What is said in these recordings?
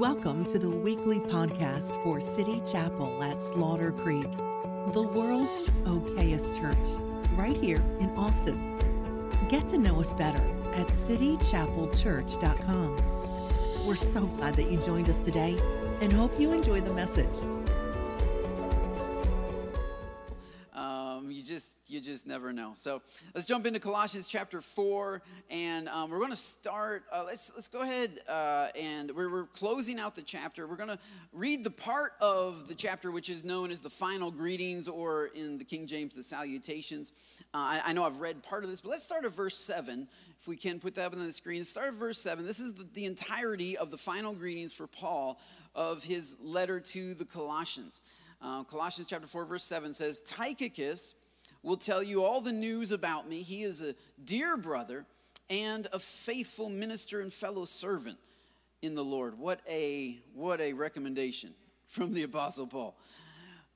Welcome to the weekly podcast for City Chapel at Slaughter Creek, the world's okayest church, right here in Austin. Get to know us better at citychapelchurch.com. We're so glad that you joined us today and hope you enjoy the message. Never know. So let's jump into Colossians chapter four, and um, we're going to start. Uh, let's let's go ahead uh, and we're, we're closing out the chapter. We're going to read the part of the chapter which is known as the final greetings, or in the King James, the salutations. Uh, I, I, know I've read part of this, but let's start at verse seven. If we can put that up on the screen, start at verse seven. This is the, the entirety of the final greetings for Paul of his letter to the Colossians. Uh, Colossians chapter 4, verse 7 says, Tychicus will tell you all the news about me. He is a dear brother and a faithful minister and fellow servant in the Lord. What a what a recommendation from the apostle Paul.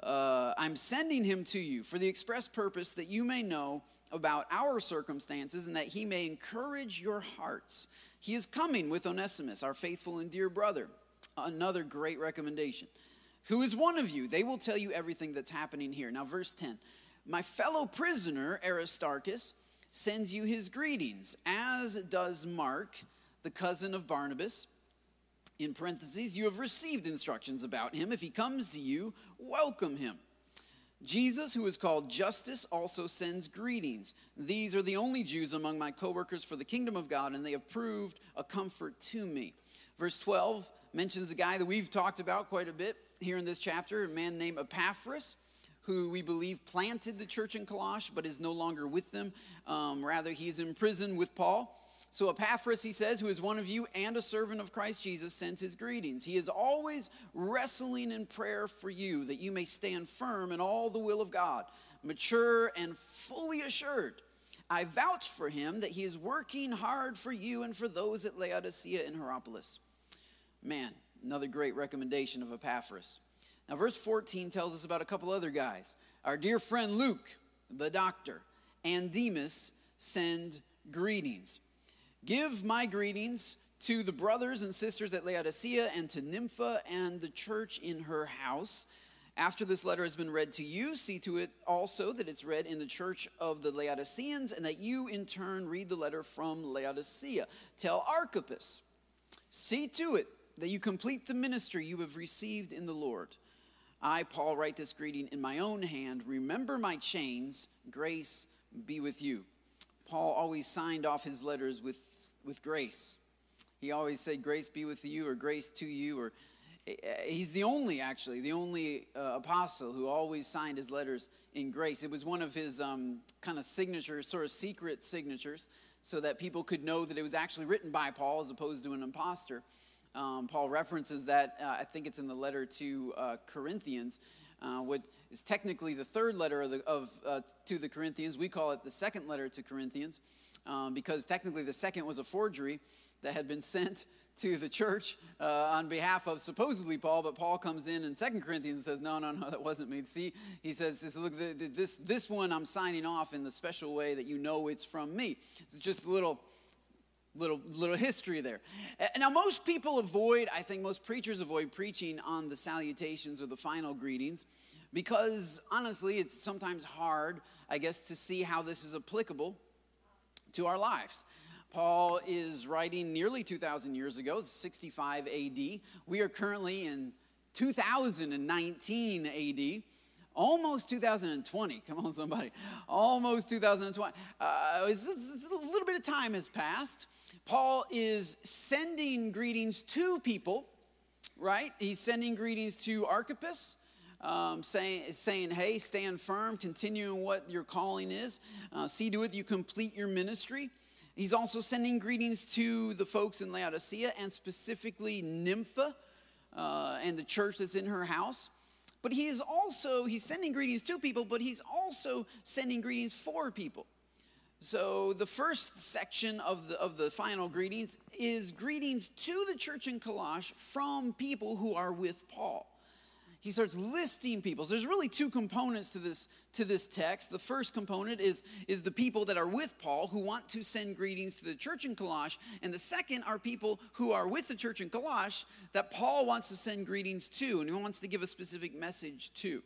Uh, I'm sending him to you for the express purpose that you may know about our circumstances and that he may encourage your hearts. He is coming with Onesimus, our faithful and dear brother. Another great recommendation. Who is one of you? They will tell you everything that's happening here. Now, verse 10 my fellow prisoner, Aristarchus, sends you his greetings, as does Mark, the cousin of Barnabas. In parentheses, you have received instructions about him. If he comes to you, welcome him. Jesus, who is called Justus, also sends greetings. These are the only Jews among my coworkers for the kingdom of God, and they have proved a comfort to me. Verse 12 mentions a guy that we've talked about quite a bit here in this chapter, a man named Epaphras who we believe planted the church in Colossae but is no longer with them. Um, rather, he's in prison with Paul. So Epaphras, he says, who is one of you and a servant of Christ Jesus, sends his greetings. He is always wrestling in prayer for you that you may stand firm in all the will of God, mature and fully assured. I vouch for him that he is working hard for you and for those at Laodicea and Hierapolis. Man, another great recommendation of Epaphras. Now, verse 14 tells us about a couple other guys. Our dear friend Luke, the doctor, and Demas send greetings. Give my greetings to the brothers and sisters at Laodicea and to Nympha and the church in her house. After this letter has been read to you, see to it also that it's read in the church of the Laodiceans and that you in turn read the letter from Laodicea. Tell Archippus, see to it that you complete the ministry you have received in the Lord. I, Paul, write this greeting in my own hand. Remember my chains. Grace be with you. Paul always signed off his letters with, with grace. He always said, Grace be with you, or grace to you, or eh, he's the only, actually, the only uh, apostle who always signed his letters in grace. It was one of his um, kind of signatures, sort of secret signatures, so that people could know that it was actually written by Paul as opposed to an impostor. Um, Paul references that, uh, I think it's in the letter to uh, Corinthians, uh, is technically the third letter of, the, of uh, to the Corinthians. We call it the second letter to Corinthians um, because technically the second was a forgery that had been sent to the church uh, on behalf of supposedly Paul, but Paul comes in in Second Corinthians and says, No, no, no, that wasn't me. See, he says, Look, this, this one I'm signing off in the special way that you know it's from me. It's just a little little little history there. Now most people avoid i think most preachers avoid preaching on the salutations or the final greetings because honestly it's sometimes hard i guess to see how this is applicable to our lives. Paul is writing nearly 2000 years ago 65 ad we are currently in 2019 ad almost 2020 come on somebody. Almost 2020 uh, it's, it's a little bit of time has passed Paul is sending greetings to people, right? He's sending greetings to Archippus, um, saying, saying, hey, stand firm, continue in what your calling is, uh, see to it you complete your ministry. He's also sending greetings to the folks in Laodicea and specifically Nympha uh, and the church that's in her house. But he is also, he's sending greetings to people, but he's also sending greetings for people. So, the first section of the, of the final greetings is greetings to the church in Colossae from people who are with Paul. he starts listing people. So there's really two components to this to this text. The first component is is the people that are with Paul who want to send greetings to the church in Colossae, and the second are people who are with the church in Colossae that Paul wants to send greetings to, and he wants to give a specific message to.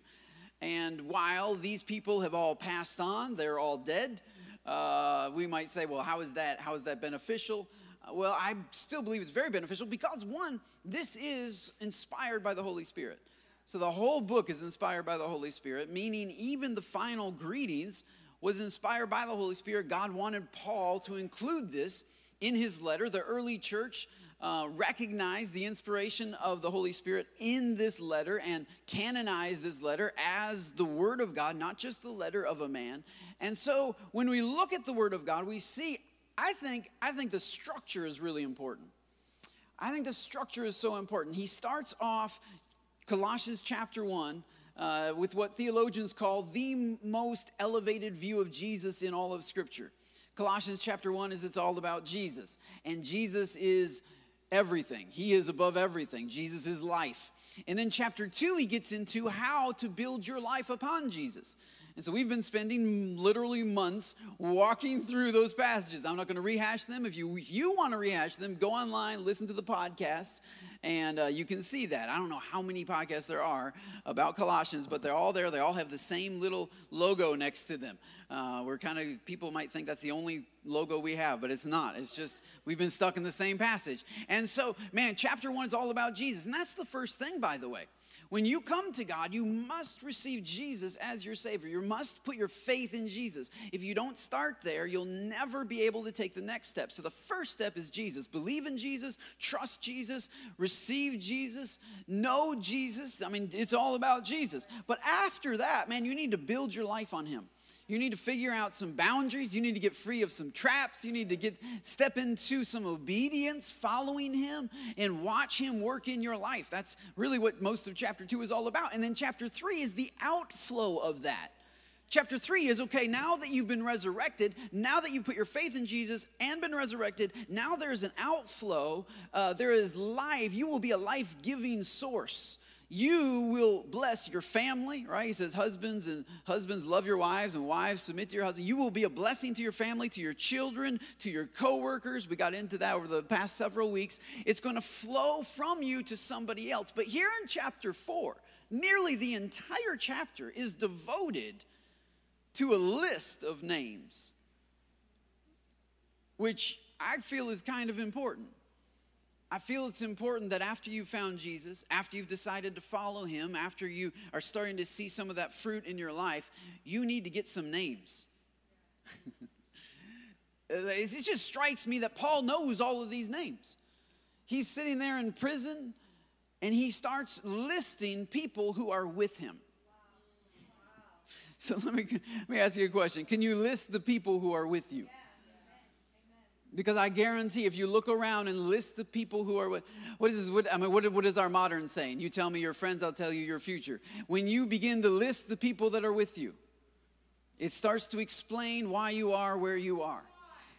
And while these people have all passed on, they're all dead. Uh, we might say, well, how is that? How is that beneficial? Uh, well, I still believe it's very beneficial because one, this is inspired by the Holy Spirit. So the whole book is inspired by the Holy Spirit, meaning even the final greetings was inspired by the Holy Spirit. God wanted Paul to include this in his letter. The early church uh, recognized the inspiration of the Holy Spirit in this letter and canonize this letter as the Word of God, not just the letter of a man. And so when we look at the Word of God, we see, I think, I think the structure is really important. I think the structure is so important. He starts off Colossians chapter 1 uh, with what theologians call the most elevated view of Jesus in all of Scripture. Colossians chapter 1 is it's all about Jesus, and Jesus is everything. He is above everything. Jesus is life. And then chapter 2 he gets into how to build your life upon Jesus. And so we've been spending literally months walking through those passages. I'm not going to rehash them. If you if you want to rehash them, go online, listen to the podcast, and uh, you can see that. I don't know how many podcasts there are about Colossians, but they're all there. They all have the same little logo next to them. Uh, we're kind of people might think that's the only logo we have, but it's not. It's just we've been stuck in the same passage. And so, man, chapter one is all about Jesus, and that's the first thing, by the way. When you come to God, you must receive Jesus as your Savior. You must put your faith in Jesus. If you don't start there, you'll never be able to take the next step. So the first step is Jesus. Believe in Jesus, trust Jesus, receive Jesus, know Jesus. I mean, it's all about Jesus. But after that, man, you need to build your life on Him. You need to figure out some boundaries. You need to get free of some traps. You need to get step into some obedience, following him and watch him work in your life. That's really what most of chapter 2 is all about. And then chapter 3 is the outflow of that. Chapter 3 is okay, now that you've been resurrected, now that you've put your faith in Jesus and been resurrected, now there's an outflow. Uh, there is life. You will be a life giving source you will bless your family, right? He says, Husbands and husbands, love your wives, and wives, submit to your husband. You will be a blessing to your family, to your children, to your coworkers. We got into that over the past several weeks. It's going to flow from you to somebody else. But here in chapter four, nearly the entire chapter is devoted to a list of names, which I feel is kind of important. I feel it's important that after you've found Jesus, after you've decided to follow him, after you are starting to see some of that fruit in your life, you need to get some names. Uh, it just strikes me that Paul knows all of these names. He's sitting there in prison and he starts listing people who are with him. So let me, let me ask you a question. Can you list the people who are with you? Because I guarantee if you look around and list the people who are, what is, what, I mean, what, what is our modern saying? You tell me your friends, I'll tell you your future. When you begin to list the people that are with you, it starts to explain why you are where you are.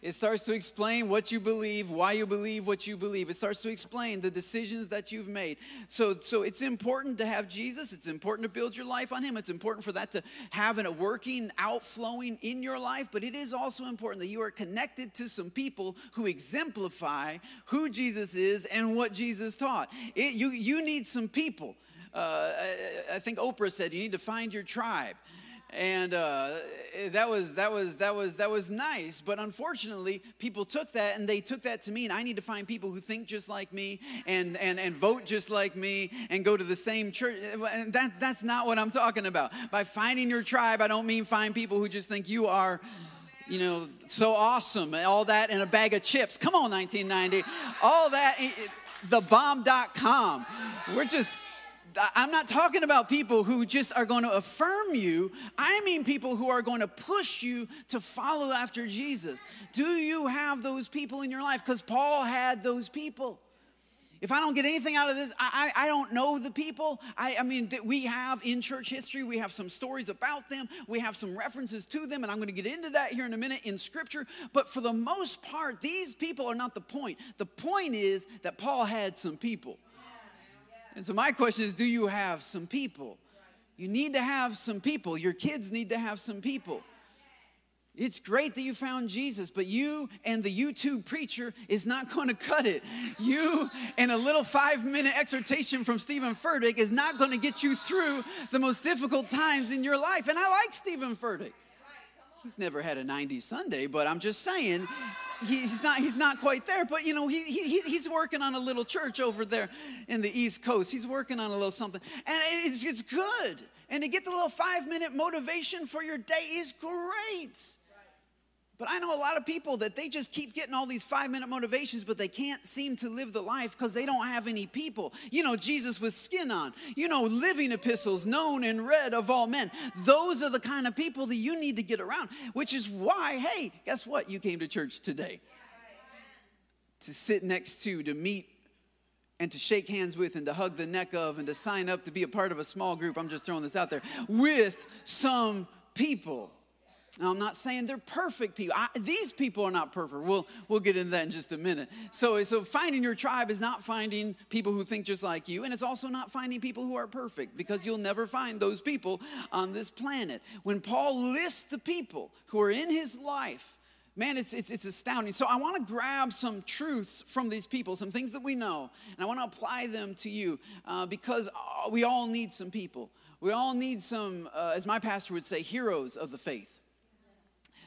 It starts to explain what you believe, why you believe what you believe. It starts to explain the decisions that you've made. So, so it's important to have Jesus. It's important to build your life on Him. It's important for that to have a working, outflowing in your life. But it is also important that you are connected to some people who exemplify who Jesus is and what Jesus taught. It, you, you need some people. Uh, I, I think Oprah said you need to find your tribe and uh, that was that was that was that was nice. But unfortunately people took that and they took that to mean i need to find people who think just like me and and and vote just like me and go to the same church. And that that's not what i'm talking about. By finding your tribe i don't mean find people who just think you are you know so awesome. All that in a bag of chips. Come on 1990 all that the bomb.com we're just I'm not talking about people who just are going to affirm you. I mean people who are going to push you to follow after Jesus. Do you have those people in your life? Because Paul had those people. If I don't get anything out of this, I, I, I don't know the people. I, I mean, we have in church history, we have some stories about them, we have some references to them, and I'm going to get into that here in a minute in scripture. But for the most part, these people are not the point. The point is that Paul had some people. And so my question is do you have some people? You need to have some people. Your kids need to have some people. It's great that you found Jesus, but you and the YouTube preacher is not going to cut it. You and a little five minute exhortation from Stephen Furtick is not going to get you through the most difficult times in your life. And I like Stephen Furtick. He's never had a 90s Sunday, but I'm just saying he's not he's not quite there but you know he, he he's working on a little church over there in the east coast. He's working on a little something. And it's, it's good. And to get the little five minute motivation for your day is great but I know a lot of people that they just keep getting all these five minute motivations, but they can't seem to live the life because they don't have any people. You know, Jesus with skin on, you know, living epistles, known and read of all men. Those are the kind of people that you need to get around, which is why, hey, guess what? You came to church today to sit next to, to meet and to shake hands with and to hug the neck of and to sign up to be a part of a small group. I'm just throwing this out there with some people. Now, I'm not saying they're perfect people. I, these people are not perfect. We'll, we'll get into that in just a minute. So, so, finding your tribe is not finding people who think just like you, and it's also not finding people who are perfect because you'll never find those people on this planet. When Paul lists the people who are in his life, man, it's, it's, it's astounding. So, I want to grab some truths from these people, some things that we know, and I want to apply them to you uh, because uh, we all need some people. We all need some, uh, as my pastor would say, heroes of the faith.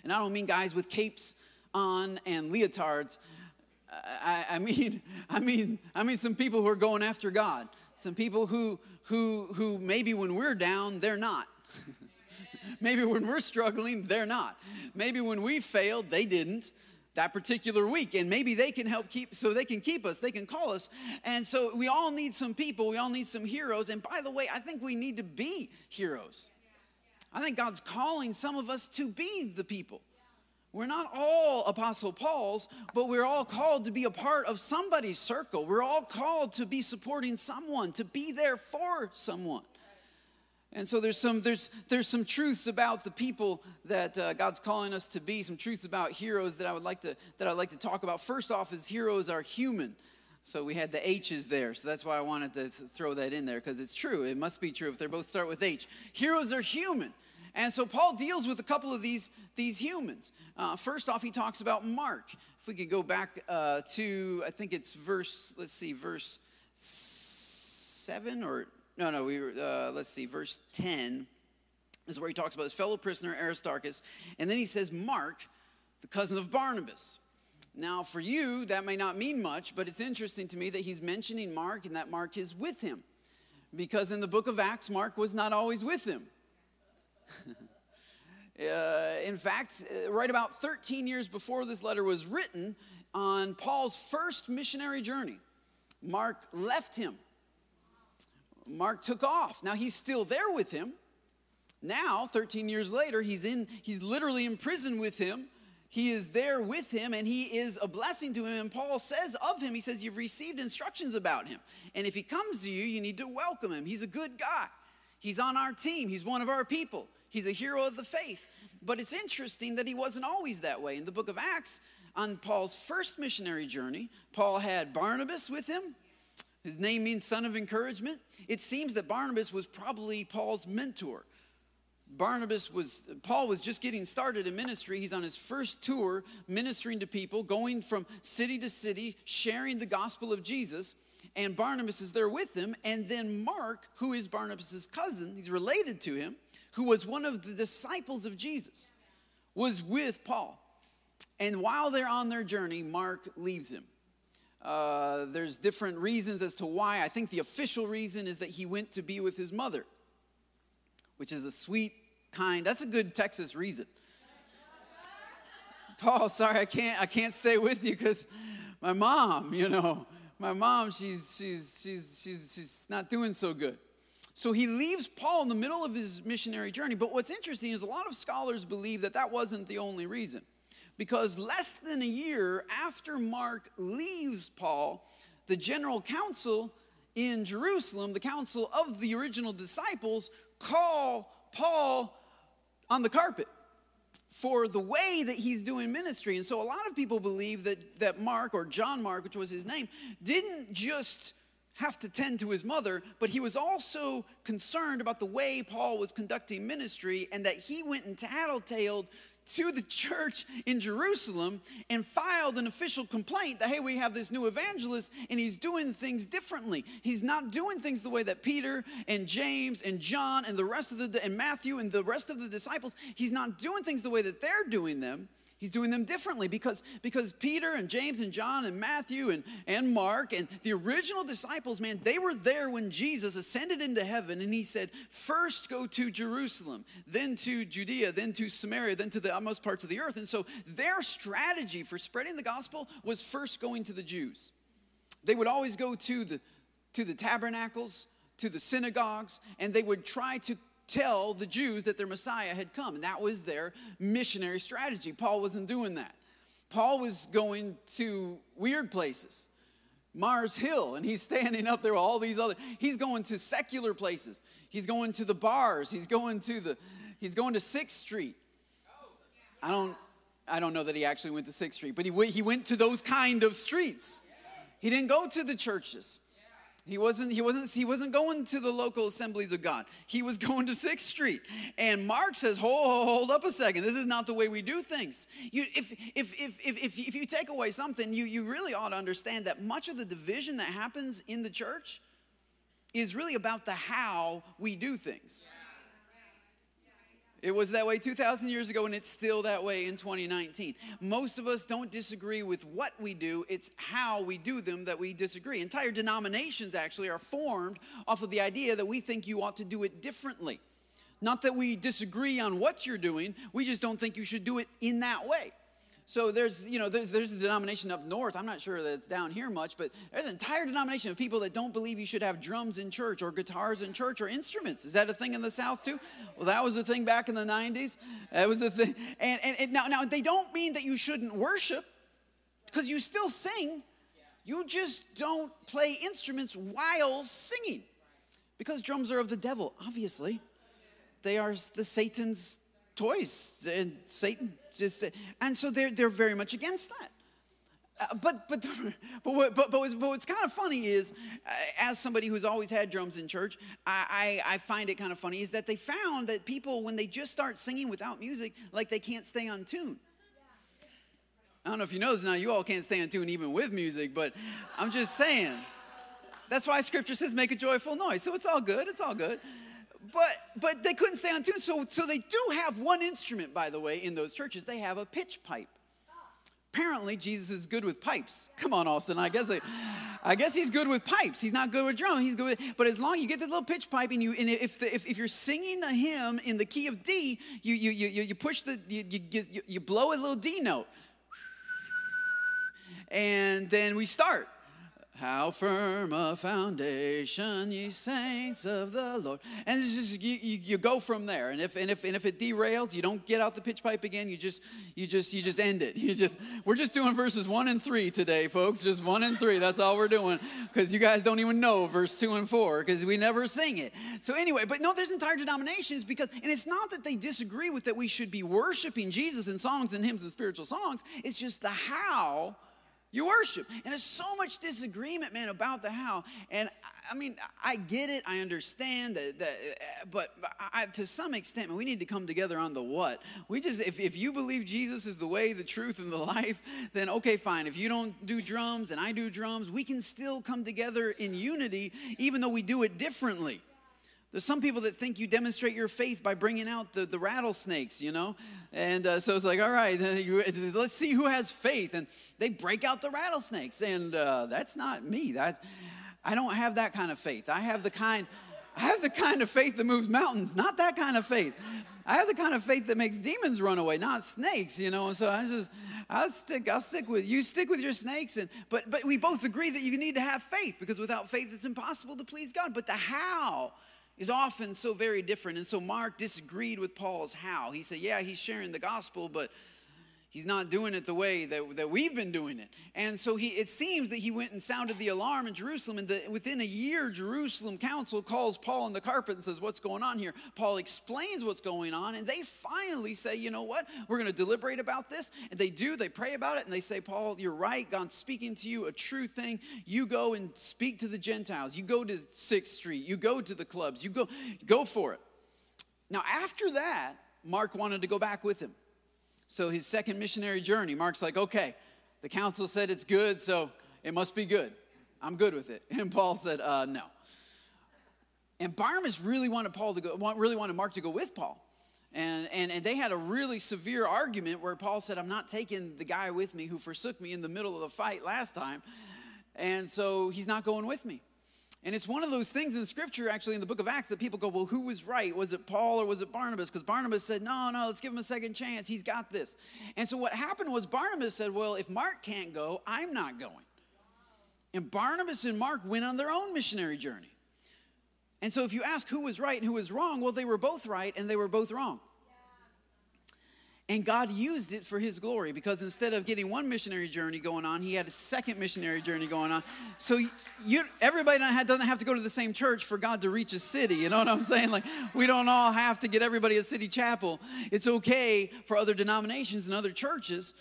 And I don't mean guys with capes on and leotards. I, I, mean, I mean, I mean some people who are going after God. Some people who, who, who maybe when we're down, they're not. maybe when we're struggling, they're not. Maybe when we failed, they didn't that particular week and maybe they can help keep so they can keep us they can call us and so we all need some people we all need some heroes and by the way i think we need to be heroes I think God's calling some of us to be the people. We're not all Apostle Paul's, but we're all called to be a part of somebody's circle. We're all called to be supporting someone, to be there for someone. And so there's some there's there's some truths about the people that uh, God's calling us to be. Some truths about heroes that I would like to that I'd like to talk about. First off, is heroes are human. So we had the H's there. So that's why I wanted to throw that in there because it's true. It must be true if they both start with H. Heroes are human. And so Paul deals with a couple of these, these humans. Uh, first off, he talks about Mark. If we could go back uh, to, I think it's verse, let's see, verse 7 or, no, no, we were, uh, let's see, verse 10 is where he talks about his fellow prisoner Aristarchus. And then he says, Mark, the cousin of Barnabas. Now, for you, that may not mean much, but it's interesting to me that he's mentioning Mark and that Mark is with him. Because in the book of Acts, Mark was not always with him. Uh, in fact, uh, right about 13 years before this letter was written, on Paul's first missionary journey, Mark left him. Mark took off. Now he's still there with him. Now, 13 years later, he's in, he's literally in prison with him. He is there with him and he is a blessing to him. And Paul says of him, he says, You've received instructions about him. And if he comes to you, you need to welcome him. He's a good guy. He's on our team, he's one of our people. He's a hero of the faith. But it's interesting that he wasn't always that way. In the book of Acts, on Paul's first missionary journey, Paul had Barnabas with him. His name means son of encouragement. It seems that Barnabas was probably Paul's mentor. Barnabas was, Paul was just getting started in ministry. He's on his first tour ministering to people, going from city to city, sharing the gospel of Jesus. And Barnabas is there with him. And then Mark, who is Barnabas's cousin, he's related to him, who was one of the disciples of Jesus, was with Paul. And while they're on their journey, Mark leaves him. Uh, there's different reasons as to why. I think the official reason is that he went to be with his mother, which is a sweet, kind, that's a good Texas reason. Paul, sorry, I can't, I can't stay with you because my mom, you know, my mom, she's, she's, she's, she's, she's not doing so good. So he leaves Paul in the middle of his missionary journey. But what's interesting is a lot of scholars believe that that wasn't the only reason. Because less than a year after Mark leaves Paul, the general council in Jerusalem, the council of the original disciples, call Paul on the carpet for the way that he's doing ministry. And so a lot of people believe that, that Mark, or John Mark, which was his name, didn't just have to tend to his mother, but he was also concerned about the way Paul was conducting ministry and that he went and tattletaled to the church in Jerusalem and filed an official complaint that, hey, we have this new evangelist and he's doing things differently. He's not doing things the way that Peter and James and John and the rest of the, and Matthew and the rest of the disciples, he's not doing things the way that they're doing them. He's doing them differently because, because Peter and James and John and Matthew and, and Mark and the original disciples, man, they were there when Jesus ascended into heaven and he said, First go to Jerusalem, then to Judea, then to Samaria, then to the utmost parts of the earth. And so their strategy for spreading the gospel was first going to the Jews. They would always go to the, to the tabernacles, to the synagogues, and they would try to tell the Jews that their Messiah had come. And that was their missionary strategy. Paul wasn't doing that. Paul was going to weird places. Mars Hill, and he's standing up there with all these other. He's going to secular places. He's going to the bars. He's going to the. He's going to Sixth Street. I don't. I don't know that he actually went to Sixth Street, but he he went to those kind of streets. He didn't go to the churches. He wasn't, he, wasn't, he wasn't going to the local assemblies of God. He was going to 6th Street. And Mark says, hold, hold up a second. This is not the way we do things. You, if, if, if, if, if, if you take away something, you, you really ought to understand that much of the division that happens in the church is really about the how we do things. It was that way 2,000 years ago, and it's still that way in 2019. Most of us don't disagree with what we do, it's how we do them that we disagree. Entire denominations actually are formed off of the idea that we think you ought to do it differently. Not that we disagree on what you're doing, we just don't think you should do it in that way. So there's, you know, there's, there's a denomination up north. I'm not sure that it's down here much, but there's an entire denomination of people that don't believe you should have drums in church or guitars in church or instruments. Is that a thing in the South too? Well, that was a thing back in the 90s. That was a thing. And, and, and now, now, they don't mean that you shouldn't worship because you still sing. You just don't play instruments while singing because drums are of the devil, obviously. They are the Satan's toys and Satan just and so they're they're very much against that. Uh, but but but what, but, but, what's, but what's kind of funny is, uh, as somebody who's always had drums in church, I, I, I find it kind of funny is that they found that people when they just start singing without music, like they can't stay on tune. I don't know if you know this now. You all can't stay on tune even with music, but I'm just saying. That's why Scripture says make a joyful noise. So it's all good. It's all good but but they couldn't stay on tune. So so they do have one instrument, by the way, in those churches. They have a pitch pipe. Apparently, Jesus is good with pipes. Come on, Austin. I guess they, I guess he's good with pipes. He's not good with drum. He's good with, but as long as you get the little pitch pipe and you and if the, if, if you're singing a hymn in the key of D, you you you, you push the you, you, you blow a little D note, and then we start. How firm a foundation, ye saints of the Lord. And it's just you, you, you, go from there. And if and if and if it derails, you don't get out the pitch pipe again. You just you just you just end it. You just we're just doing verses one and three today, folks. Just one and three. That's all we're doing because you guys don't even know verse two and four because we never sing it. So anyway, but no, there's entire denominations because and it's not that they disagree with that we should be worshiping Jesus in songs and hymns and spiritual songs. It's just the how you worship. And there's so much disagreement, man, about the how. And I mean, I get it, I understand that, that uh, but I, to some extent, we need to come together on the what. We just, if, if you believe Jesus is the way, the truth, and the life, then okay, fine. If you don't do drums and I do drums, we can still come together in unity, even though we do it differently. There's some people that think you demonstrate your faith by bringing out the, the rattlesnakes, you know? And uh, so it's like, all right, let's see who has faith. And they break out the rattlesnakes. And uh, that's not me. That's, I don't have that kind of faith. I have the kind. I have the kind of faith that moves mountains, not that kind of faith. I have the kind of faith that makes demons run away, not snakes, you know. And so I just, I'll stick, I'll stick with you. Stick with your snakes, and but but we both agree that you need to have faith because without faith, it's impossible to please God. But the how is often so very different. And so Mark disagreed with Paul's how. He said, yeah, he's sharing the gospel, but he's not doing it the way that, that we've been doing it. And so he, it seems that he went and sounded the alarm in Jerusalem. And the, within a year, Jerusalem council calls Paul on the carpet and says, What's going on here? Paul explains what's going on. And they finally say, You know what? We're going to deliberate about this. And they do. They pray about it. And they say, Paul, you're right. God's speaking to you a true thing. You go and speak to the Gentiles. You go to 6th Street. You go to the clubs. You go, go for it. Now, after that, Mark wanted to go back with him. So his second missionary journey, Mark's like, okay, the council said it's good, so it must be good. I'm good with it. And Paul said, uh, no. And Barnabas really wanted Paul to go, really wanted Mark to go with Paul. And, and, and they had a really severe argument where Paul said, I'm not taking the guy with me who forsook me in the middle of the fight last time. And so he's not going with me. And it's one of those things in scripture, actually, in the book of Acts, that people go, well, who was right? Was it Paul or was it Barnabas? Because Barnabas said, no, no, let's give him a second chance. He's got this. And so what happened was Barnabas said, well, if Mark can't go, I'm not going. And Barnabas and Mark went on their own missionary journey. And so if you ask who was right and who was wrong, well, they were both right and they were both wrong. And God used it for his glory because instead of getting one missionary journey going on, he had a second missionary journey going on. So you, everybody doesn't have to go to the same church for God to reach a city. You know what I'm saying? Like, we don't all have to get everybody a city chapel. It's okay for other denominations and other churches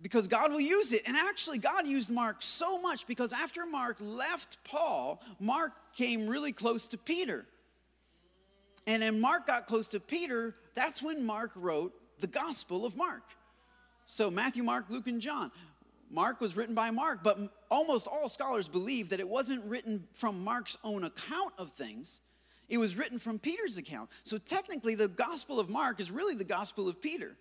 because God will use it. And actually, God used Mark so much because after Mark left Paul, Mark came really close to Peter. And then Mark got close to Peter, that's when Mark wrote the Gospel of Mark. So Matthew, Mark, Luke, and John. Mark was written by Mark, but almost all scholars believe that it wasn't written from Mark's own account of things. It was written from Peter's account. So technically, the Gospel of Mark is really the Gospel of Peter.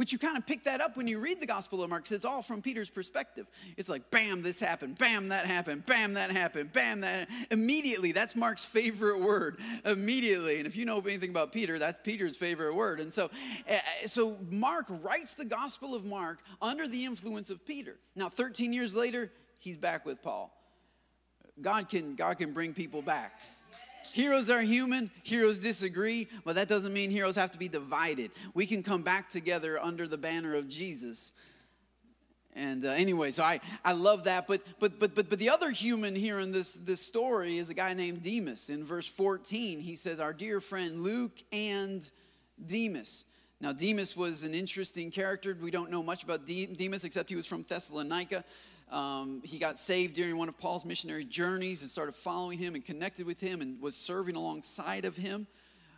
Which you kind of pick that up when you read the Gospel of Mark, because it's all from Peter's perspective. It's like, bam, this happened, bam, that happened, bam, that happened, bam, that. Immediately, that's Mark's favorite word. Immediately, and if you know anything about Peter, that's Peter's favorite word. And so, eh, eh, so Mark writes the Gospel of Mark under the influence of Peter. Now, 13 years later, he's back with Paul. God can, God can bring people back. Heroes are human, heroes disagree, but that doesn't mean heroes have to be divided. We can come back together under the banner of Jesus. And uh, anyway, so I, I love that. But, but, but, but, but the other human here in this, this story is a guy named Demas. In verse 14, he says, Our dear friend Luke and Demas. Now, Demas was an interesting character. We don't know much about Demas except he was from Thessalonica. Um, he got saved during one of Paul's missionary journeys and started following him and connected with him and was serving alongside of him.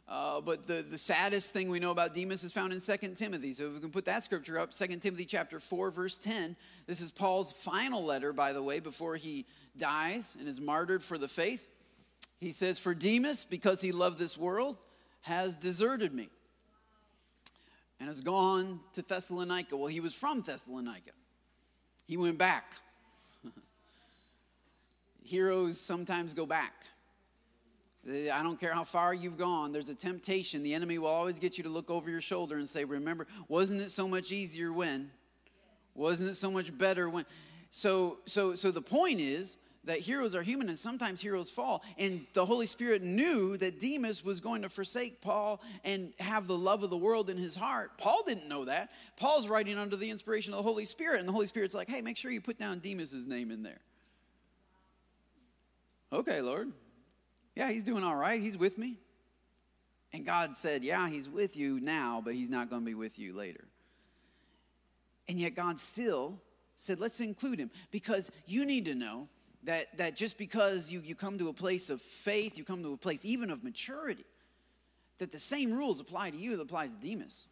Uh, but the, the saddest thing we know about Demas is found in 2 Timothy. So if we can put that scripture up, 2 Timothy chapter 4, verse 10. This is Paul's final letter, by the way, before he dies and is martyred for the faith. He says, For Demas, because he loved this world, has deserted me and has gone to Thessalonica. Well, he was from Thessalonica. He went back. Heroes sometimes go back. I don't care how far you've gone, there's a temptation. The enemy will always get you to look over your shoulder and say, Remember, wasn't it so much easier when? Wasn't it so much better when? So, so, so the point is that heroes are human and sometimes heroes fall. And the Holy Spirit knew that Demas was going to forsake Paul and have the love of the world in his heart. Paul didn't know that. Paul's writing under the inspiration of the Holy Spirit, and the Holy Spirit's like, hey, make sure you put down Demas's name in there. Okay, Lord. Yeah, he's doing all right. He's with me. And God said, yeah, he's with you now, but he's not going to be with you later. And yet God still said, let's include him because you need to know that, that just because you, you come to a place of faith, you come to a place even of maturity, that the same rules apply to you that apply to Demas.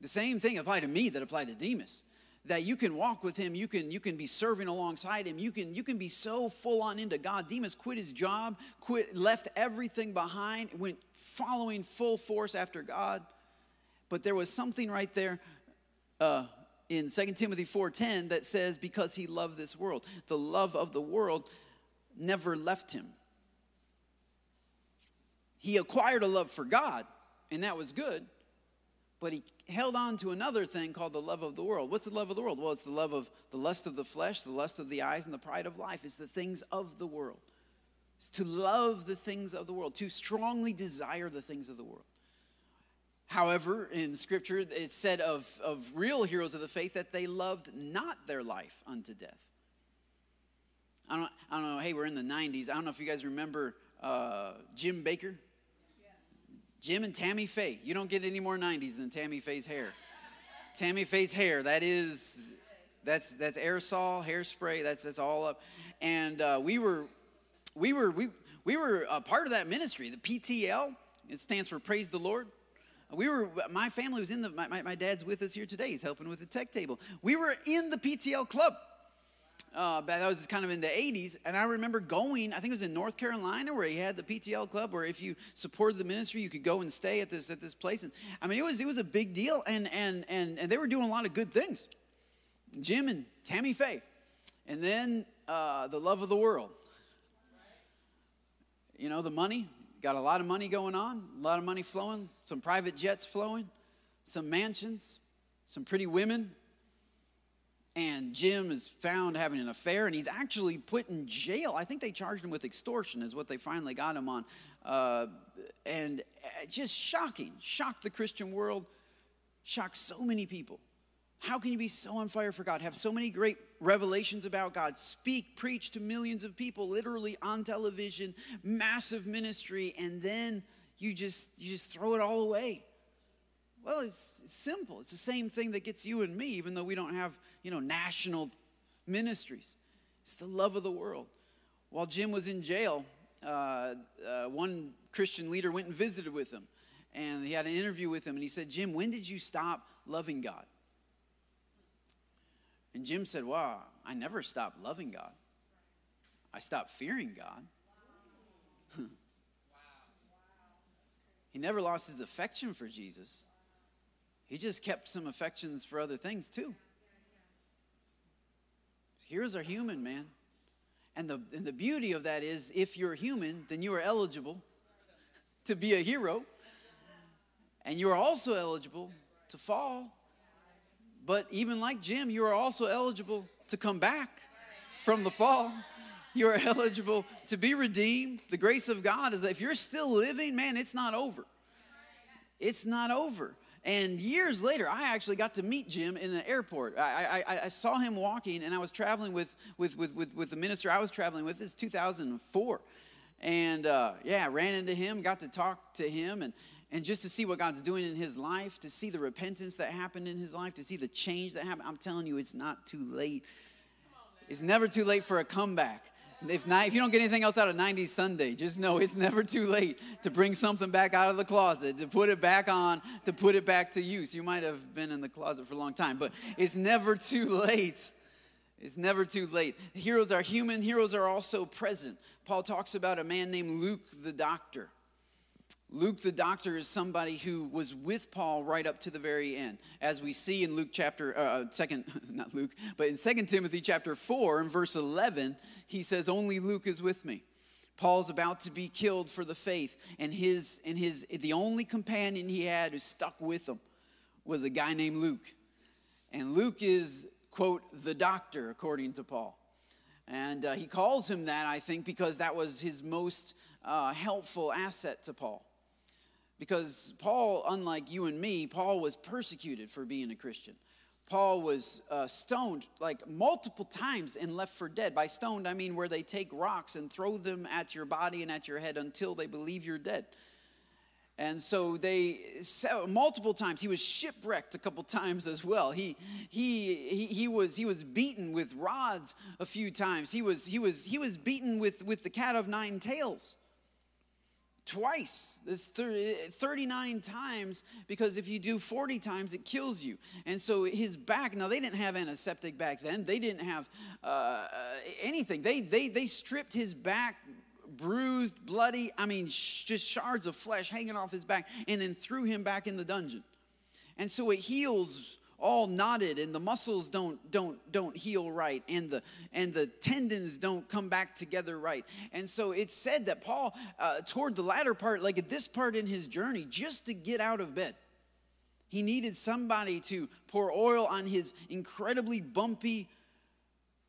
The same thing apply to me that apply to Demas. That you can walk with him, you can, you can be serving alongside him, you can, you can be so full on into God. Demas quit his job, quit, left everything behind, went following full force after God. But there was something right there uh, in 2 Timothy 4:10 that says because he loved this world. The love of the world never left him. He acquired a love for God, and that was good. But he held on to another thing called the love of the world. What's the love of the world? Well, it's the love of the lust of the flesh, the lust of the eyes, and the pride of life. It's the things of the world. It's to love the things of the world, to strongly desire the things of the world. However, in Scripture, it's said of, of real heroes of the faith that they loved not their life unto death. I don't, I don't know, hey, we're in the 90s. I don't know if you guys remember uh, Jim Bakker. Jim and Tammy Faye. You don't get any more 90s than Tammy Faye's hair. Tammy Faye's hair, that is, that's, that's aerosol, hairspray, that's, that's all up. And uh, we were, we were, we, we were a part of that ministry, the PTL. It stands for Praise the Lord. We were, my family was in the, my, my dad's with us here today. He's helping with the tech table. We were in the PTL club. Uh, that was kind of in the 80s. And I remember going, I think it was in North Carolina where he had the PTL club where if you supported the ministry, you could go and stay at this, at this place. And I mean, it was, it was a big deal. And, and, and, and they were doing a lot of good things. Jim and Tammy Faye. And then uh, the love of the world. You know, the money, got a lot of money going on, a lot of money flowing, some private jets flowing, some mansions, some pretty women. And Jim is found having an affair, and he's actually put in jail. I think they charged him with extortion, is what they finally got him on. Uh, and uh, just shocking, shocked the Christian world, shocked so many people. How can you be so on fire for God, have so many great revelations about God, speak, preach to millions of people, literally on television, massive ministry, and then you just you just throw it all away? Well, it's, it's simple. It's the same thing that gets you and me, even though we don't have you know national ministries. It's the love of the world. While Jim was in jail, uh, uh, one Christian leader went and visited with him, and he had an interview with him, and he said, "Jim, when did you stop loving God?" And Jim said, Wow, I never stopped loving God. I stopped fearing God. he never lost his affection for Jesus. He just kept some affections for other things too. Here's are human, man. And the, and the beauty of that is if you're human, then you are eligible to be a hero. And you are also eligible to fall but even like Jim, you are also eligible to come back from the fall. You are eligible to be redeemed. The grace of God is that if you're still living, man, it's not over. It's not over. And years later, I actually got to meet Jim in an airport. I, I, I saw him walking, and I was traveling with, with, with, with, with the minister I was traveling with. Is 2004. And uh, yeah, ran into him, got to talk to him, and, and just to see what God's doing in his life, to see the repentance that happened in his life, to see the change that happened, I'm telling you, it's not too late. It's never too late for a comeback. If, not, if you don't get anything else out of 90s Sunday, just know it's never too late to bring something back out of the closet, to put it back on, to put it back to use. You might have been in the closet for a long time, but it's never too late. It's never too late. Heroes are human, heroes are also present. Paul talks about a man named Luke the doctor. Luke the doctor is somebody who was with Paul right up to the very end. As we see in Luke chapter, uh, uh second, not Luke, but in Second Timothy chapter 4 and verse 11, he says, Only Luke is with me. Paul's about to be killed for the faith, and his, and his, the only companion he had who stuck with him was a guy named Luke. And Luke is, quote, the doctor, according to Paul. And uh, he calls him that, I think, because that was his most uh, helpful asset to Paul. Because Paul, unlike you and me, Paul was persecuted for being a Christian. Paul was uh, stoned like multiple times and left for dead. By stoned, I mean where they take rocks and throw them at your body and at your head until they believe you're dead. And so they multiple times he was shipwrecked a couple times as well. He he he, he was he was beaten with rods a few times. He was he was he was beaten with with the cat of nine tails twice. This 39 times because if you do 40 times it kills you. And so his back now they didn't have antiseptic back then. They didn't have uh, uh, anything. They, they they stripped his back bruised bloody i mean sh- just shards of flesh hanging off his back and then threw him back in the dungeon. And so it heals all knotted and the muscles don't don't don't heal right and the and the tendons don't come back together right. And so it's said that paul uh, toward the latter part like at this part in his journey just to get out of bed he needed somebody to pour oil on his incredibly bumpy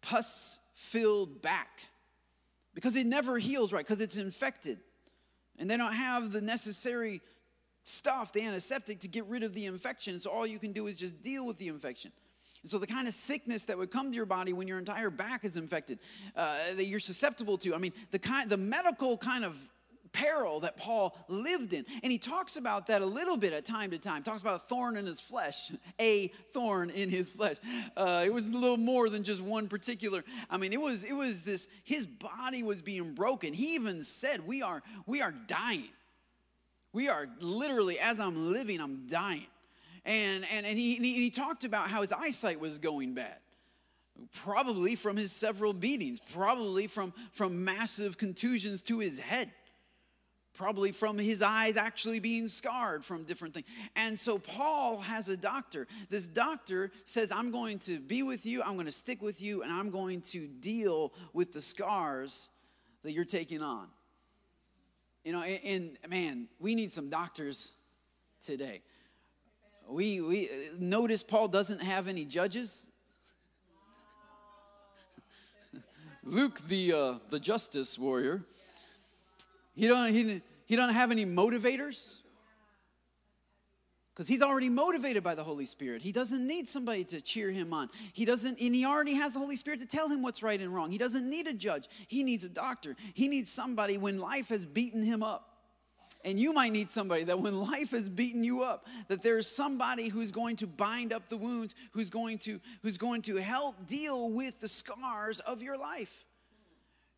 pus filled back. Because it never heals right because it's infected. And they don't have the necessary stuff, the antiseptic, to get rid of the infection. So all you can do is just deal with the infection. And so the kind of sickness that would come to your body when your entire back is infected, uh, that you're susceptible to. I mean, the kind, the medical kind of peril that Paul lived in. And he talks about that a little bit at time to time. Talks about a thorn in his flesh, a thorn in his flesh. Uh, it was a little more than just one particular. I mean, it was it was this. His body was being broken. He even said, "We are we are dying. We are literally as I'm living, I'm dying." And and and he and he, talked about how his eyesight was going bad probably from his several beatings, probably from, from massive contusions to his head probably from his eyes actually being scarred from different things. And so Paul has a doctor. This doctor says, I'm going to be with you, I'm going to stick with you, and I'm going to deal with the scars that you're taking on. You know, and, and man, we need some doctors today. We, we notice Paul doesn't have any judges. Luke, the, uh, the justice warrior, he don't, he, he don't have any motivators because he's already motivated by the Holy Spirit. He doesn't need somebody to cheer him on. He doesn't, and he already has the Holy Spirit to tell him what's right and wrong. He doesn't need a judge. He needs a doctor. He needs somebody when life has beaten him up. And you might need somebody that when life has beaten you up, that there's somebody who's going to bind up the wounds, who's going to, who's going to help deal with the scars of your life.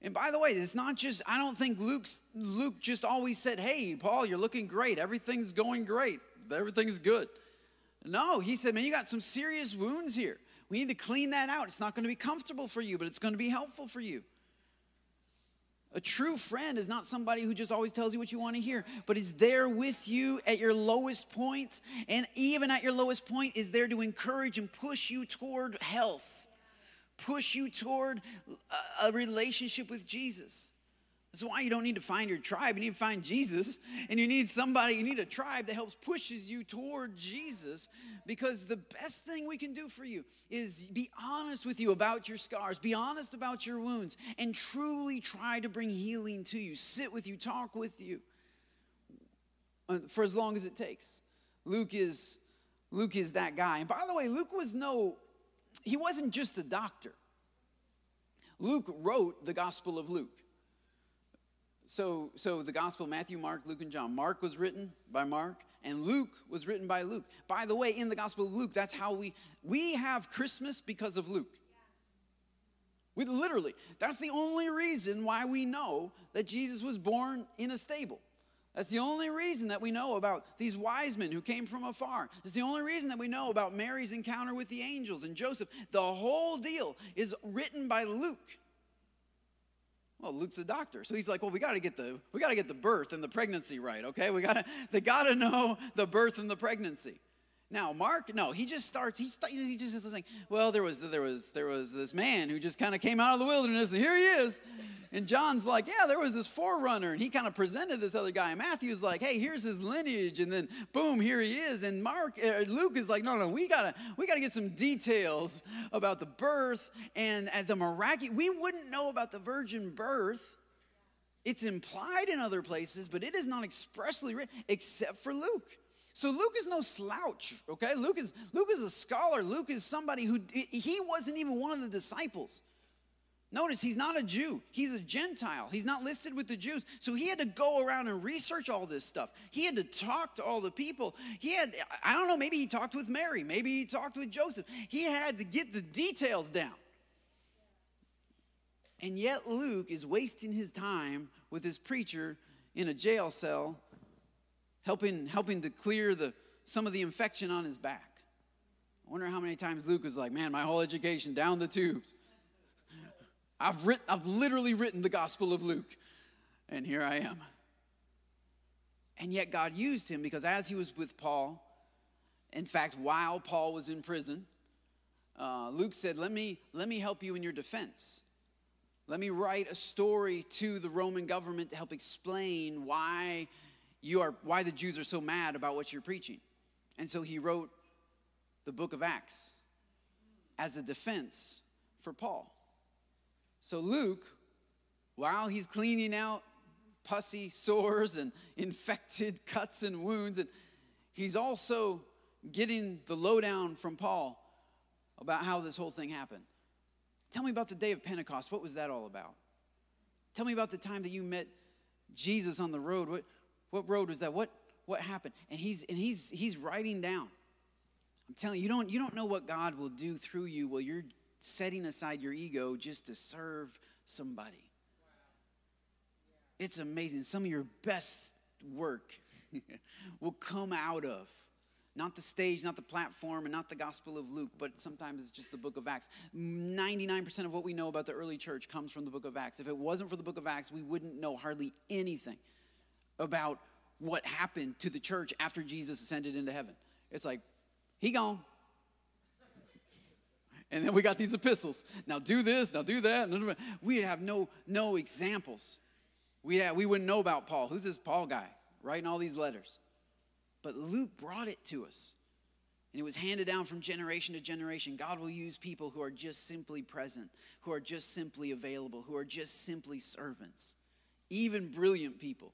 And by the way, it's not just, I don't think Luke's, Luke just always said, Hey, Paul, you're looking great. Everything's going great. Everything's good. No, he said, Man, you got some serious wounds here. We need to clean that out. It's not going to be comfortable for you, but it's going to be helpful for you. A true friend is not somebody who just always tells you what you want to hear, but is there with you at your lowest points, and even at your lowest point, is there to encourage and push you toward health push you toward uh, a relationship with Jesus. That's why you don't need to find your tribe. You need to find Jesus. And you need somebody, you need a tribe that helps pushes you toward Jesus. Because the best thing we can do for you is be honest with you about your scars, be honest about your wounds, and truly try to bring healing to you. Sit with you, talk with you uh, for as long as it takes. Luke is Luke is that guy. And by the way, Luke was no he wasn't just a doctor. Luke wrote the Gospel of Luke. So, so the Gospel Matthew, Mark, Luke, and John. Mark was written by Mark, and Luke was written by Luke. By the way, in the Gospel of Luke, that's how we we have Christmas because of Luke. We literally, that's the only reason why we know that Jesus was born in a stable. That's the only reason that we know about these wise men who came from afar. It's the only reason that we know about Mary's encounter with the angels and Joseph. The whole deal is written by Luke. Well, Luke's a doctor, so he's like, "Well, we got to get the we got to get the birth and the pregnancy right, okay? We got to they got to know the birth and the pregnancy." Now, Mark, no, he just starts. He, he just is saying, "Well, there was there was there was this man who just kind of came out of the wilderness, and here he is." And John's like, yeah, there was this forerunner, and he kind of presented this other guy. And Matthew's like, hey, here's his lineage, and then boom, here he is. And Mark, uh, Luke is like, no, no, we gotta, we gotta get some details about the birth and, and the miraculous. We wouldn't know about the virgin birth. It's implied in other places, but it is not expressly written except for Luke. So Luke is no slouch, okay? Luke is Luke is a scholar. Luke is somebody who he wasn't even one of the disciples. Notice he's not a Jew, he's a Gentile. He's not listed with the Jews. So he had to go around and research all this stuff. He had to talk to all the people. He had, I don't know, maybe he talked with Mary, maybe he talked with Joseph. He had to get the details down. And yet Luke is wasting his time with his preacher in a jail cell, helping, helping to clear the, some of the infection on his back. I wonder how many times Luke was like, man, my whole education down the tubes. I've, written, I've literally written the Gospel of Luke, and here I am. And yet God used him because as he was with Paul, in fact, while Paul was in prison, uh, Luke said, let me, let me help you in your defense. Let me write a story to the Roman government to help explain why, you are, why the Jews are so mad about what you're preaching. And so he wrote the book of Acts as a defense for Paul. So Luke, while he's cleaning out pussy sores and infected cuts and wounds. And he's also getting the lowdown from Paul about how this whole thing happened. Tell me about the day of Pentecost. What was that all about? Tell me about the time that you met Jesus on the road. What, what road was that? What, what happened? And he's, and he's, he's writing down. I'm telling you, you don't, you don't know what God will do through you while you're setting aside your ego just to serve somebody. It's amazing. Some of your best work will come out of not the stage, not the platform, and not the Gospel of Luke, but sometimes it's just the book of Acts. 99% of what we know about the early church comes from the book of Acts. If it wasn't for the book of Acts, we wouldn't know hardly anything about what happened to the church after Jesus ascended into heaven. It's like, he gone. And then we got these epistles. Now do this, now do that. We'd have no, no examples. We, have, we wouldn't know about Paul. Who's this Paul guy writing all these letters? But Luke brought it to us. And it was handed down from generation to generation. God will use people who are just simply present, who are just simply available, who are just simply servants. Even brilliant people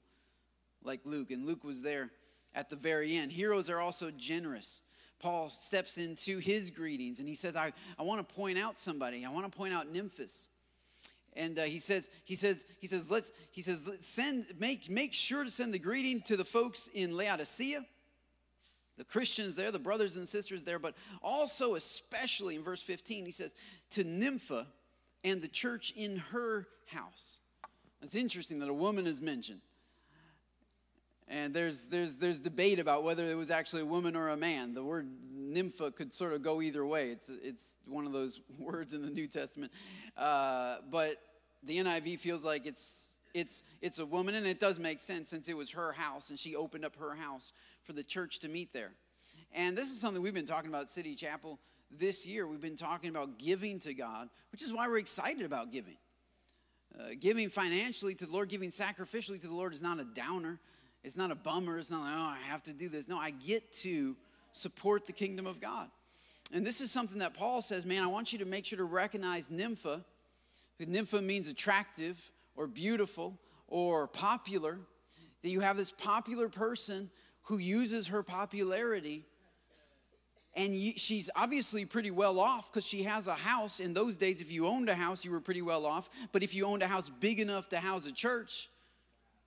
like Luke. And Luke was there at the very end. Heroes are also generous. Paul steps into his greetings and he says, I, I want to point out somebody. I want to point out Nymphas and uh, he says he says he says let's he says let's send make make sure to send the greeting to the folks in laodicea the Christians there, the brothers and sisters there, but also, especially in verse 15, he says, to Nympha and the church in her house. It's interesting that a woman is mentioned. And there's, there's, there's debate about whether it was actually a woman or a man. The word nympha could sort of go either way. It's, it's one of those words in the New Testament. Uh, but the NIV feels like it's, it's, it's a woman, and it does make sense since it was her house and she opened up her house for the church to meet there. And this is something we've been talking about City Chapel this year. We've been talking about giving to God, which is why we're excited about giving. Uh, giving financially to the Lord, giving sacrificially to the Lord is not a downer. It's not a bummer. It's not like, oh, I have to do this. No, I get to support the kingdom of God. And this is something that Paul says, man, I want you to make sure to recognize nympha. Nympha means attractive or beautiful or popular. That you have this popular person who uses her popularity and she's obviously pretty well off because she has a house. In those days, if you owned a house, you were pretty well off. But if you owned a house big enough to house a church,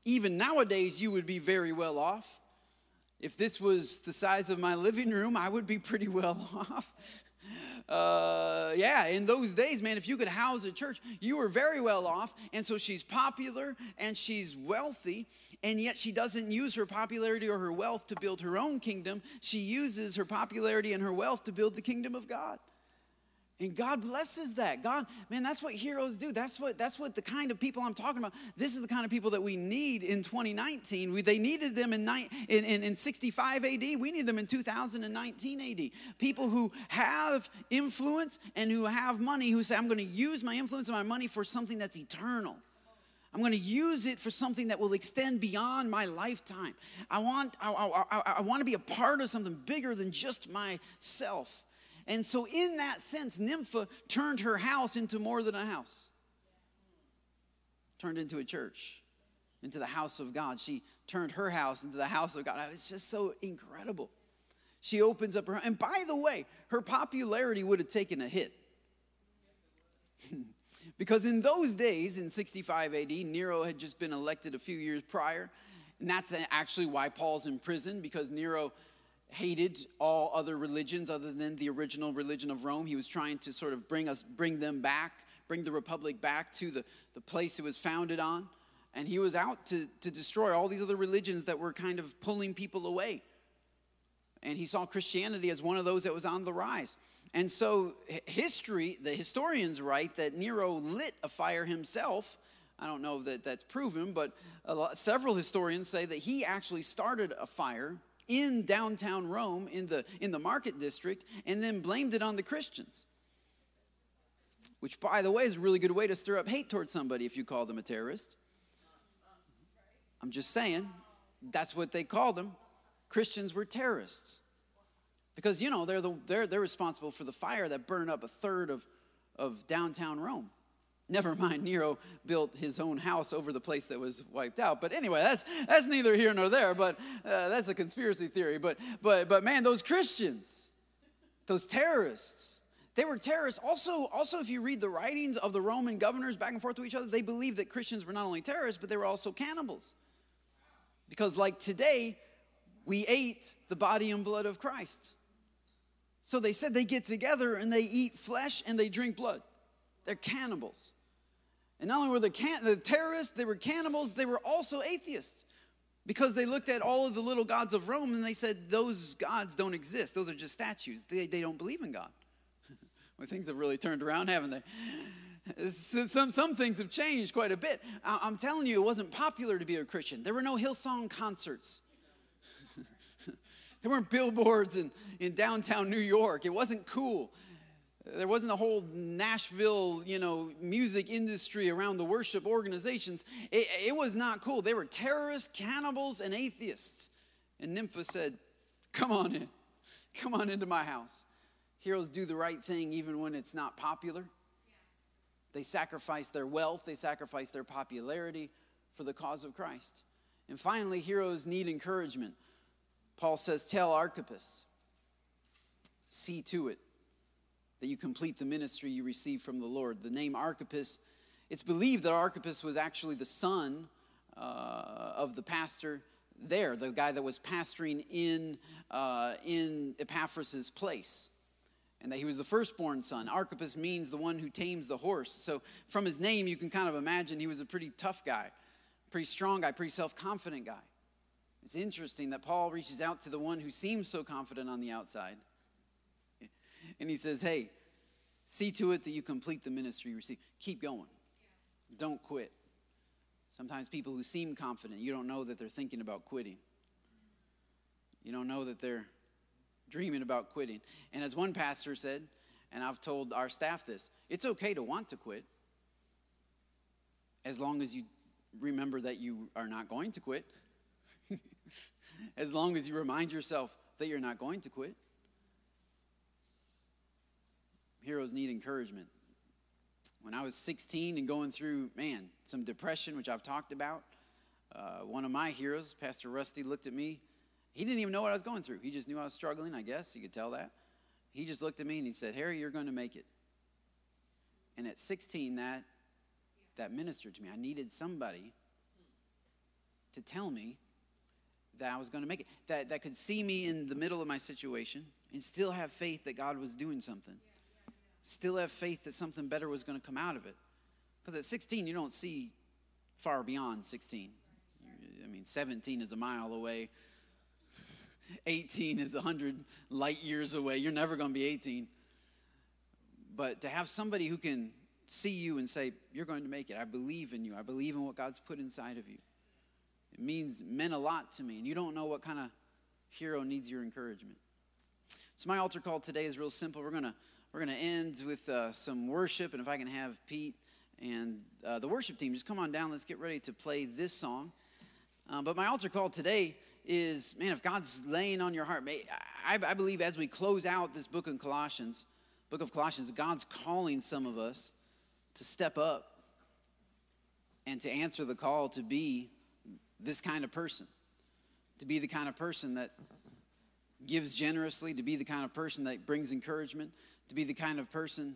even nowadays, you would be very well off. If this was the size of my living room, I would be pretty well off uh, yeah, in those days, man, if you could house a church, you were very well off. And so she's popular and she's wealthy, and yet she doesn't use her popularity or her wealth to build her own kingdom. She uses her popularity and her wealth to build the kingdom of God. And God blesses that. God, man, that's what heroes do. That's what that's what the kind of people I'm talking about. This is the kind of people that we need in 2019. We, they needed them in, in, in, in 65 AD. We need them in 2019 AD. People who have influence and who have money who say, I'm going to use my influence and my money for something that's eternal. I'm going to use it for something that will extend beyond my lifetime. I want, I, I, I, I want to be a part of something bigger than just myself. And so, in that sense, Nympha turned her house into more than a house, turned into a church, into the house of God. She turned her house into the house of God. It's just so incredible. She opens up her, and by the way, her popularity would have taken a hit. because in those days, in 65 AD, Nero had just been elected a few years prior. And that's actually why Paul's in prison, because Nero hated all other religions other than the original religion of Rome. He was trying to sort of bring us, bring them back, bring the republic back to the, the place it was founded on. And he was out to, to destroy all these other religions that were kind of pulling people away. And he saw Christianity as one of those that was on the rise. And so, history, the historians write that Nero lit a fire himself. I don't know that that's proven, but lot, several historians say that he actually started a fire in downtown Rome in the, in the market district and then blamed it on the Christians. Which, by the way, is a really good way to stir up hate towards somebody if you call them a terrorist. I'm just saying, that's what they called them. Christians were terrorists. Because, you know, they're, the, they're, they're responsible for the fire that burned up a third of, of downtown Rome. Never mind, Nero built his own house over the place that was wiped out. But anyway, that's that's neither here nor there. But uh, that's a conspiracy theory. But but but man, those Christians, those terrorists, they were terrorists. Also, also, if you read the writings of the Roman governors back and forth to each other, they believed that Christians were not only terrorists, but they were also cannibals. Because like today, we ate the body and blood of Christ. So they said they get together and they eat flesh and they drink blood. They're cannibals. And not only were they can- the terrorists, they were cannibals, they were also atheists. Because they looked at all of the little gods of Rome and they said, those gods don't exist. Those are just statues. They, they don't believe in God. well, things have really turned around, haven't they? Some, some things have changed quite a bit. I'm telling you, it wasn't popular to be a Christian. There were no Hillsong concerts. there weren't billboards in, in downtown New York. It wasn't cool. There wasn't a whole Nashville, you know, music industry around the worship organizations. It, it was not cool. They were terrorists, cannibals, and atheists. And Nympha said, Come on in. Come on into my house. Heroes do the right thing even when it's not popular. They sacrifice their wealth, they sacrifice their popularity for the cause of Christ. And finally, heroes need encouragement. Paul says, Tell Archippus, see to it that you complete the ministry you receive from the Lord. The name Archippus, it's believed that Archippus was actually the son uh, of the pastor there, the guy that was pastoring in, uh, in Epaphras' place. And that he was the firstborn son. Archippus means the one who tames the horse. So from his name, you can kind of imagine he was a pretty tough guy, pretty strong guy, pretty self confident guy. It's interesting that Paul reaches out to the one who seems so confident on the outside and he says, Hey, see to it that you complete the ministry you receive. Keep going. Don't quit. Sometimes people who seem confident, you don't know that they're thinking about quitting. You don't know that they're dreaming about quitting. And as one pastor said, and I've told our staff this, it's okay to want to quit as long as you remember that you are not going to quit. as long as you remind yourself that you're not going to quit. Heroes need encouragement. When I was 16 and going through, man, some depression, which I've talked about, uh, one of my heroes, Pastor Rusty, looked at me. He didn't even know what I was going through. He just knew I was struggling, I guess. You could tell that. He just looked at me and he said, Harry, you're going to make it. And at 16, that, that ministered to me. I needed somebody to tell me that I was going to make it, that, that could see me in the middle of my situation and still have faith that God was doing something still have faith that something better was going to come out of it. Because at 16, you don't see far beyond 16. I mean, 17 is a mile away, 18 is 100 light years away. You're never going to be 18. But to have somebody who can see you and say, You're going to make it, I believe in you, I believe in what God's put inside of you. It means meant a lot to me, and you don't know what kind of hero needs your encouragement. So, my altar call today is real simple. We're going to we're going to end with uh, some worship, and if I can have Pete and uh, the worship team just come on down, let's get ready to play this song. Um, but my altar call today is man, if God's laying on your heart, I, I believe as we close out this book of Colossians, book of Colossians, God's calling some of us to step up and to answer the call to be this kind of person, to be the kind of person that gives generously, to be the kind of person that brings encouragement, to be the kind of person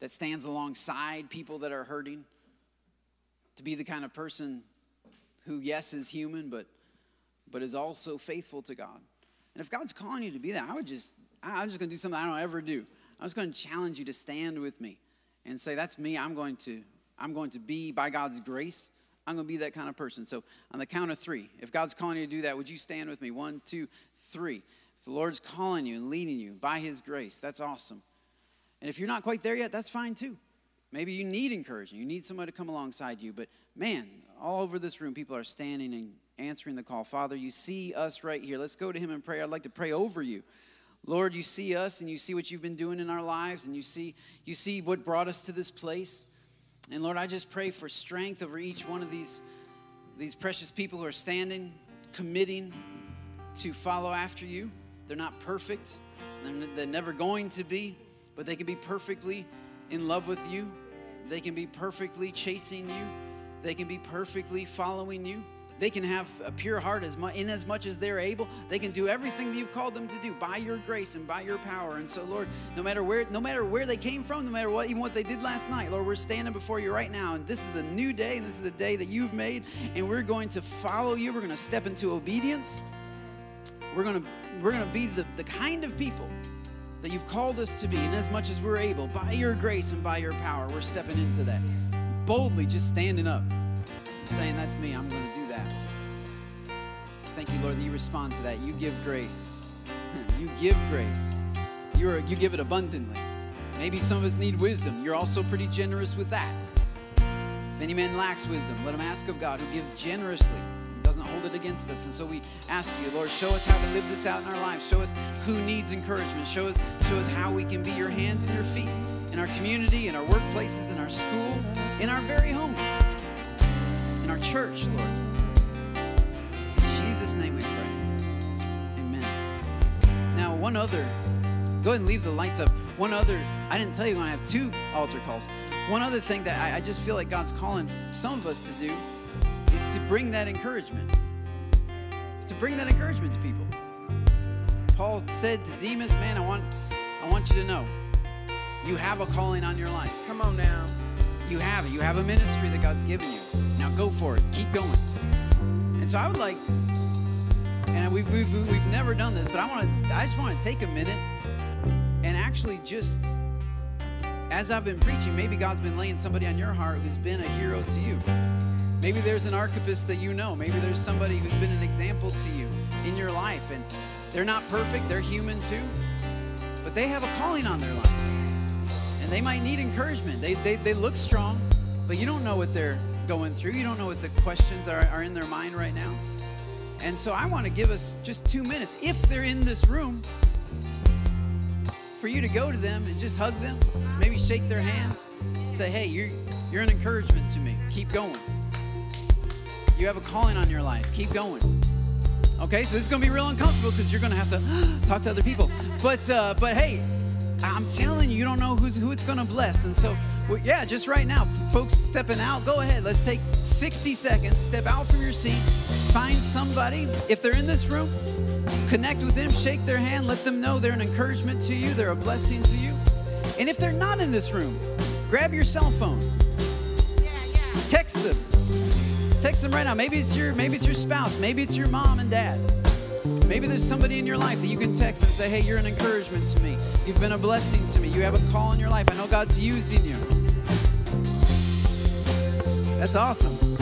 that stands alongside people that are hurting, to be the kind of person who, yes, is human, but, but is also faithful to God. And if God's calling you to be that, I would just, I'm just going to do something I don't ever do. I'm just going to challenge you to stand with me and say, that's me. I'm going to, I'm going to be, by God's grace, I'm going to be that kind of person. So on the count of three, if God's calling you to do that, would you stand with me? One, two, three. The Lord's calling you and leading you by His grace, that's awesome. And if you're not quite there yet, that's fine too. Maybe you need encouragement. You need somebody to come alongside you. But man, all over this room, people are standing and answering the call. Father, you see us right here. Let's go to Him in prayer. I'd like to pray over you. Lord, you see us and you see what you've been doing in our lives and you see you see what brought us to this place. And Lord, I just pray for strength over each one of these these precious people who are standing, committing to follow after you. They're not perfect, they're, never going to be, but they can be perfectly in love with you. They can be perfectly chasing you. They can be perfectly following you. They can have a pure heart as much, in as much as they're able. They can do everything that you've called them to do by your grace and by your power. And so, Lord, no matter where, no matter where they came from, no matter what, even what they did last night, Lord, we're standing before you right now, and this is a new day, and this is a day that you've made, and we're going to follow you. We're going to step into obedience. We're going to we're going to be the, the kind of people that you've called us to be, and as much as we're able, by your grace and by your power, we're stepping into that. Boldly just standing up, saying, That's me, I'm going to do that. Thank you, Lord, that you respond to that. You give grace. You give grace. You're, you give it abundantly. Maybe some of us need wisdom. You're also pretty generous with that. If any man lacks wisdom, let him ask of God, who gives generously doesn't hold it against us. And so we ask you, Lord, show us how to live this out in our lives. Show us who needs encouragement. Show us, show us how we can be your hands and your feet in our community, in our workplaces, in our school, in our very homes, in our church, Lord. In Jesus' name we pray. Amen. Now, one other, go ahead and leave the lights up. One other, I didn't tell you I have two altar calls. One other thing that I, I just feel like God's calling some of us to do is to bring that encouragement. To bring that encouragement to people. Paul said to Demas, man, I want I want you to know you have a calling on your life. Come on now. You have it. You have a ministry that God's given you. Now go for it. Keep going. And so I would like, and we've, we've, we've never done this, but I want to, I just want to take a minute and actually just, as I've been preaching, maybe God's been laying somebody on your heart who's been a hero to you. Maybe there's an Archippus that you know. Maybe there's somebody who's been an example to you in your life. And they're not perfect, they're human too. But they have a calling on their life. And they might need encouragement. They, they, they look strong, but you don't know what they're going through. You don't know what the questions are, are in their mind right now. And so I want to give us just two minutes, if they're in this room, for you to go to them and just hug them, maybe shake their hands, say, hey, you're, you're an encouragement to me. Keep going. You have a calling on your life. Keep going. Okay, so this is gonna be real uncomfortable because you're gonna have to talk to other people. But uh, but hey, I'm telling you, you don't know who's who it's gonna bless. And so well, yeah, just right now, folks stepping out. Go ahead. Let's take 60 seconds. Step out from your seat. Find somebody. If they're in this room, connect with them. Shake their hand. Let them know they're an encouragement to you. They're a blessing to you. And if they're not in this room, grab your cell phone. Text them. Text them right now. Maybe it's your maybe it's your spouse. Maybe it's your mom and dad. Maybe there's somebody in your life that you can text and say, "Hey, you're an encouragement to me. You've been a blessing to me. You have a call in your life. I know God's using you." That's awesome.